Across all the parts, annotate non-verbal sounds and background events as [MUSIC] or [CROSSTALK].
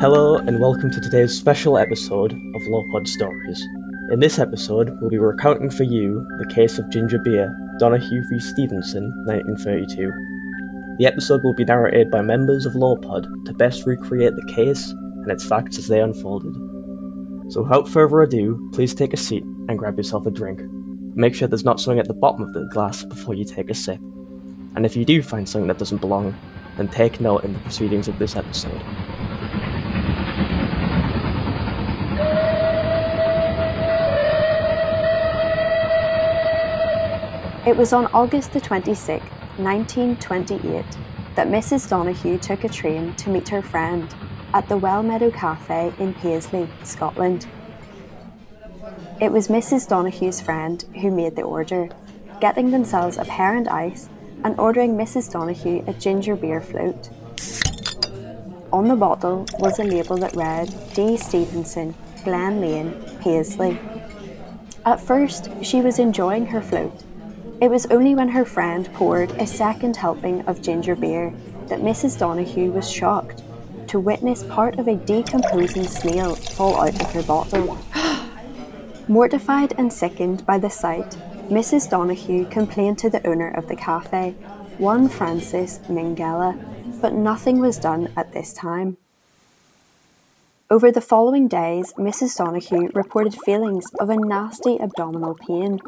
Hello, and welcome to today's special episode of Lawpod Stories. In this episode, we'll be recounting for you the case of Ginger Beer, Donoghue v. Stevenson, 1932. The episode will be narrated by members of Lawpod to best recreate the case and its facts as they unfolded. So, without further ado, please take a seat and grab yourself a drink. Make sure there's not something at the bottom of the glass before you take a sip. And if you do find something that doesn't belong, then take note in the proceedings of this episode. It was on August the 26th, 1928, that Mrs. Donoghue took a train to meet her friend at the Wellmeadow Cafe in Paisley, Scotland. It was Mrs. Donoghue's friend who made the order, getting themselves a pear and ice and ordering Mrs. Donoghue a ginger beer float. On the bottle was a label that read D. Stevenson, Glen Lane, Paisley. At first, she was enjoying her float it was only when her friend poured a second helping of ginger beer that Mrs. Donoghue was shocked to witness part of a decomposing snail fall out of her bottle. [GASPS] Mortified and sickened by the sight, Mrs. Donoghue complained to the owner of the cafe, one Francis Minchella, but nothing was done at this time. Over the following days, Mrs. Donoghue reported feelings of a nasty abdominal pain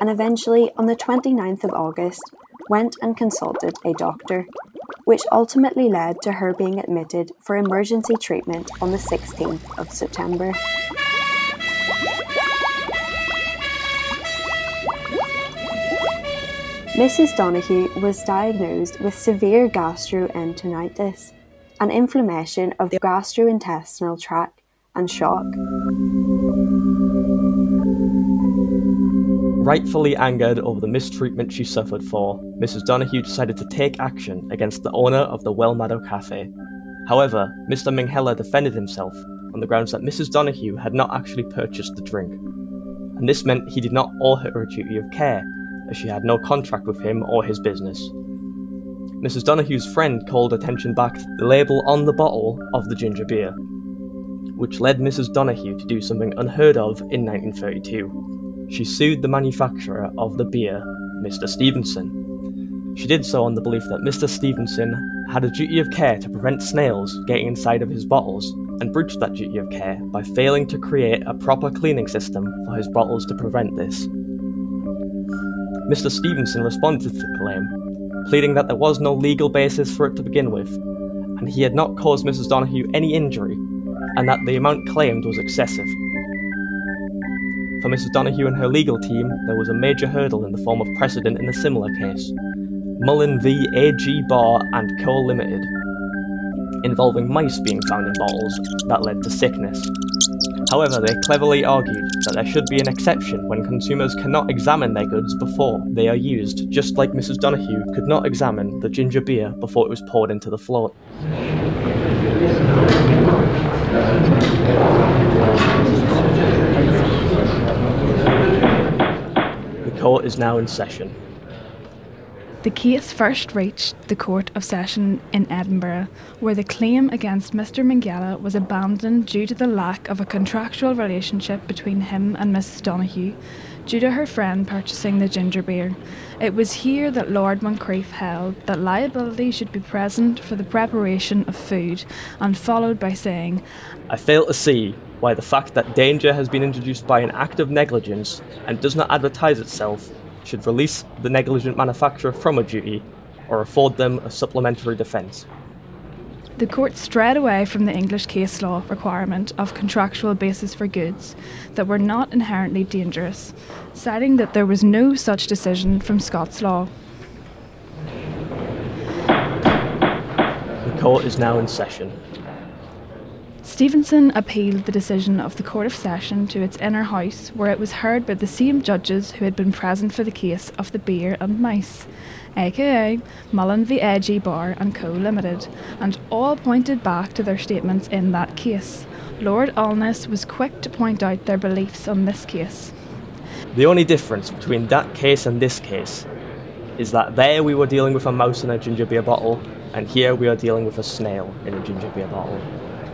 and eventually, on the 29th of August, went and consulted a doctor, which ultimately led to her being admitted for emergency treatment on the 16th of September. Mrs. Donoghue was diagnosed with severe gastroenteritis, an inflammation of the gastrointestinal tract, and shock. Rightfully angered over the mistreatment she suffered for, Mrs. Donoghue decided to take action against the owner of the Wellmeadow Cafe. However, Mr. Minchella defended himself on the grounds that Mrs. Donoghue had not actually purchased the drink, and this meant he did not owe her a duty of care, as she had no contract with him or his business. Mrs. Donoghue's friend called attention back to the label on the bottle of the ginger beer, which led Mrs. Donoghue to do something unheard of in 1932 she sued the manufacturer of the beer, Mr. Stevenson. She did so on the belief that Mr. Stevenson had a duty of care to prevent snails getting inside of his bottles and breached that duty of care by failing to create a proper cleaning system for his bottles to prevent this. Mr. Stevenson responded to the claim, pleading that there was no legal basis for it to begin with, and he had not caused Mrs. Donoghue any injury, and that the amount claimed was excessive. For Mrs. Donoghue and her legal team, there was a major hurdle in the form of precedent in a similar case Mullen v. A.G. Barr and Co. Limited, involving mice being found in bottles that led to sickness. However, they cleverly argued that there should be an exception when consumers cannot examine their goods before they are used, just like Mrs. Donoghue could not examine the ginger beer before it was poured into the float The court is now in session. The case first reached the Court of Session in Edinburgh, where the claim against Mr. Minchella was abandoned due to the lack of a contractual relationship between him and Mrs. Donoghue, due to her friend purchasing the ginger beer. It was here that Lord Moncrieff held that liability should be present for the preparation of food, and followed by saying, I fail to see why the fact that danger has been introduced by an act of negligence and does not advertise itself should release the negligent manufacturer from a duty or afford them a supplementary defence. The court strayed away from the English case law requirement of contractual basis for goods that were not inherently dangerous, citing that there was no such decision from Scots law. The court is now in session. Stevenson appealed the decision of the Court of Session to its inner house, where it was heard by the same judges who had been present for the case of the beer and mice, aka Mullen v. A.G. Barr and Co. Limited, and all pointed back to their statements in that case. Lord Alness was quick to point out their beliefs on this case. The only difference between that case and this case is that there we were dealing with a mouse in a ginger beer bottle, and here we are dealing with a snail in a ginger beer bottle.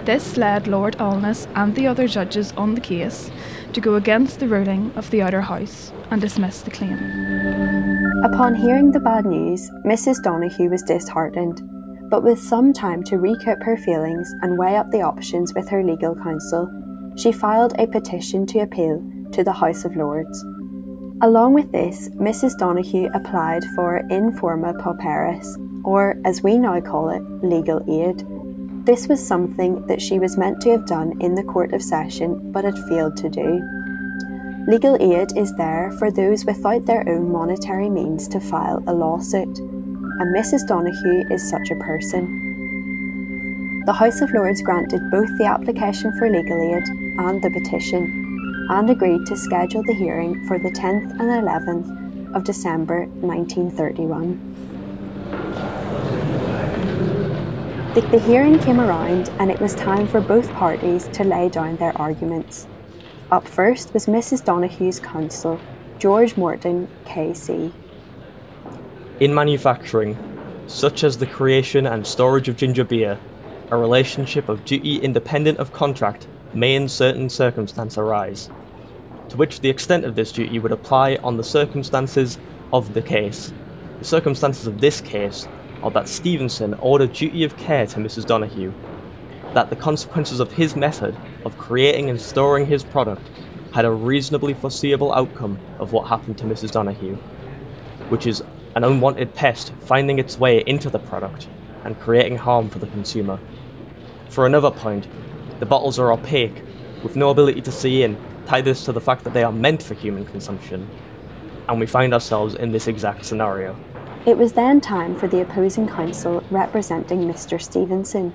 This led Lord Alness and the other judges on the case to go against the ruling of the Outer House and dismiss the claim. Upon hearing the bad news, Mrs. Donoghue was disheartened, but with some time to recoup her feelings and weigh up the options with her legal counsel, she filed a petition to appeal to the House of Lords. Along with this, Mrs. Donoghue applied for in forma pauperis, or as we now call it, legal aid. This was something that she was meant to have done in the Court of Session but had failed to do. Legal aid is there for those without their own monetary means to file a lawsuit, and Mrs. Donoghue is such a person. The House of Lords granted both the application for legal aid and the petition, and agreed to schedule the hearing for the 10th and 11th of December 1931. The, the, hearing came around, and it was time for both parties to lay down their arguments. Up first was Mrs. Donoghue's counsel, George Morton, KC. In manufacturing, such as the creation and storage of ginger beer, a relationship of duty independent of contract may in certain circumstances arise, to which the extent of this duty would apply on the circumstances of the case. The circumstances of this case that Stevenson owed a duty of care to Mrs. Donoghue, that the consequences of his method of creating and storing his product had a reasonably foreseeable outcome of what happened to Mrs. Donoghue, which is an unwanted pest finding its way into the product and creating harm for the consumer. For another point, the bottles are opaque, with no ability to see in. Tie this to the fact that they are meant for human consumption, and we find ourselves in this exact scenario. It was then time for the opposing counsel representing Mr. Stevenson.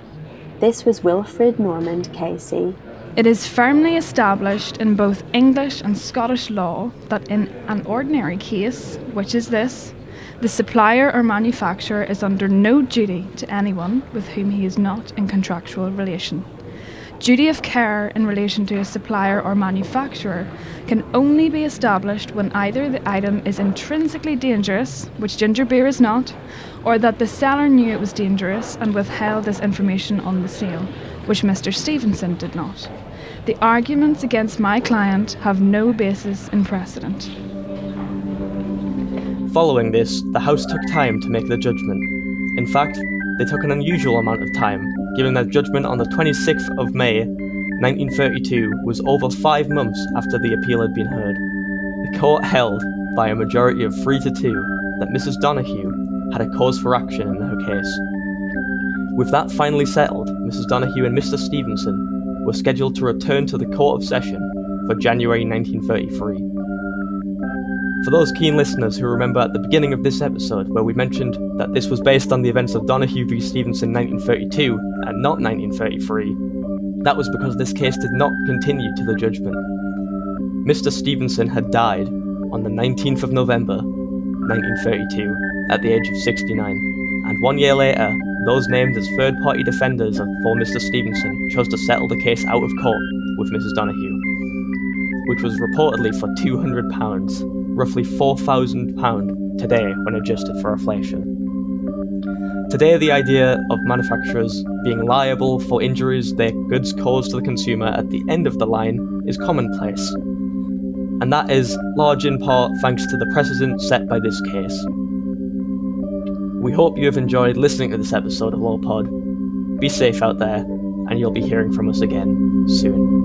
This was Wilfred Normand KC. It is firmly established in both English and Scottish law that in an ordinary case, which is this, the supplier or manufacturer is under no duty to anyone with whom he is not in contractual relation. Duty of care in relation to a supplier or manufacturer can only be established when either the item is intrinsically dangerous, which ginger beer is not, or that the seller knew it was dangerous and withheld this information on the sale, which Mr. Stevenson did not. The arguments against my client have no basis in precedent. Following this, the House took time to make the judgment. In fact, they took an unusual amount of time, giving that judgment on the 26th of May 1932 was over five months after the appeal had been heard. The court held, by a majority of 3 to 2, that Mrs. Donoghue had a cause for action in her case. With that finally settled, Mrs. Donoghue and Mr. Stevenson were scheduled to return to the Court of Session for January 1933. For those keen listeners who remember at the beginning of this episode where we mentioned that this was based on the events of Donoghue v. Stevenson 1932 and not 1933, that was because this case did not continue to the judgment. Mr. Stevenson had died on the 19th of November 1932 at the age of 69, and one year later, those named as third party defenders of for Mr. Stevenson chose to settle the case out of court with Mrs. Donoghue, which was reportedly for £200 roughly £4,000 today when adjusted for inflation. Today, the idea of manufacturers being liable for injuries their goods cause to the consumer at the end of the line is commonplace, and that is large in part thanks to the precedent set by this case. We hope you have enjoyed listening to this episode of LawPod. Be safe out there, and you'll be hearing from us again soon.